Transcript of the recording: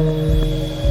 うん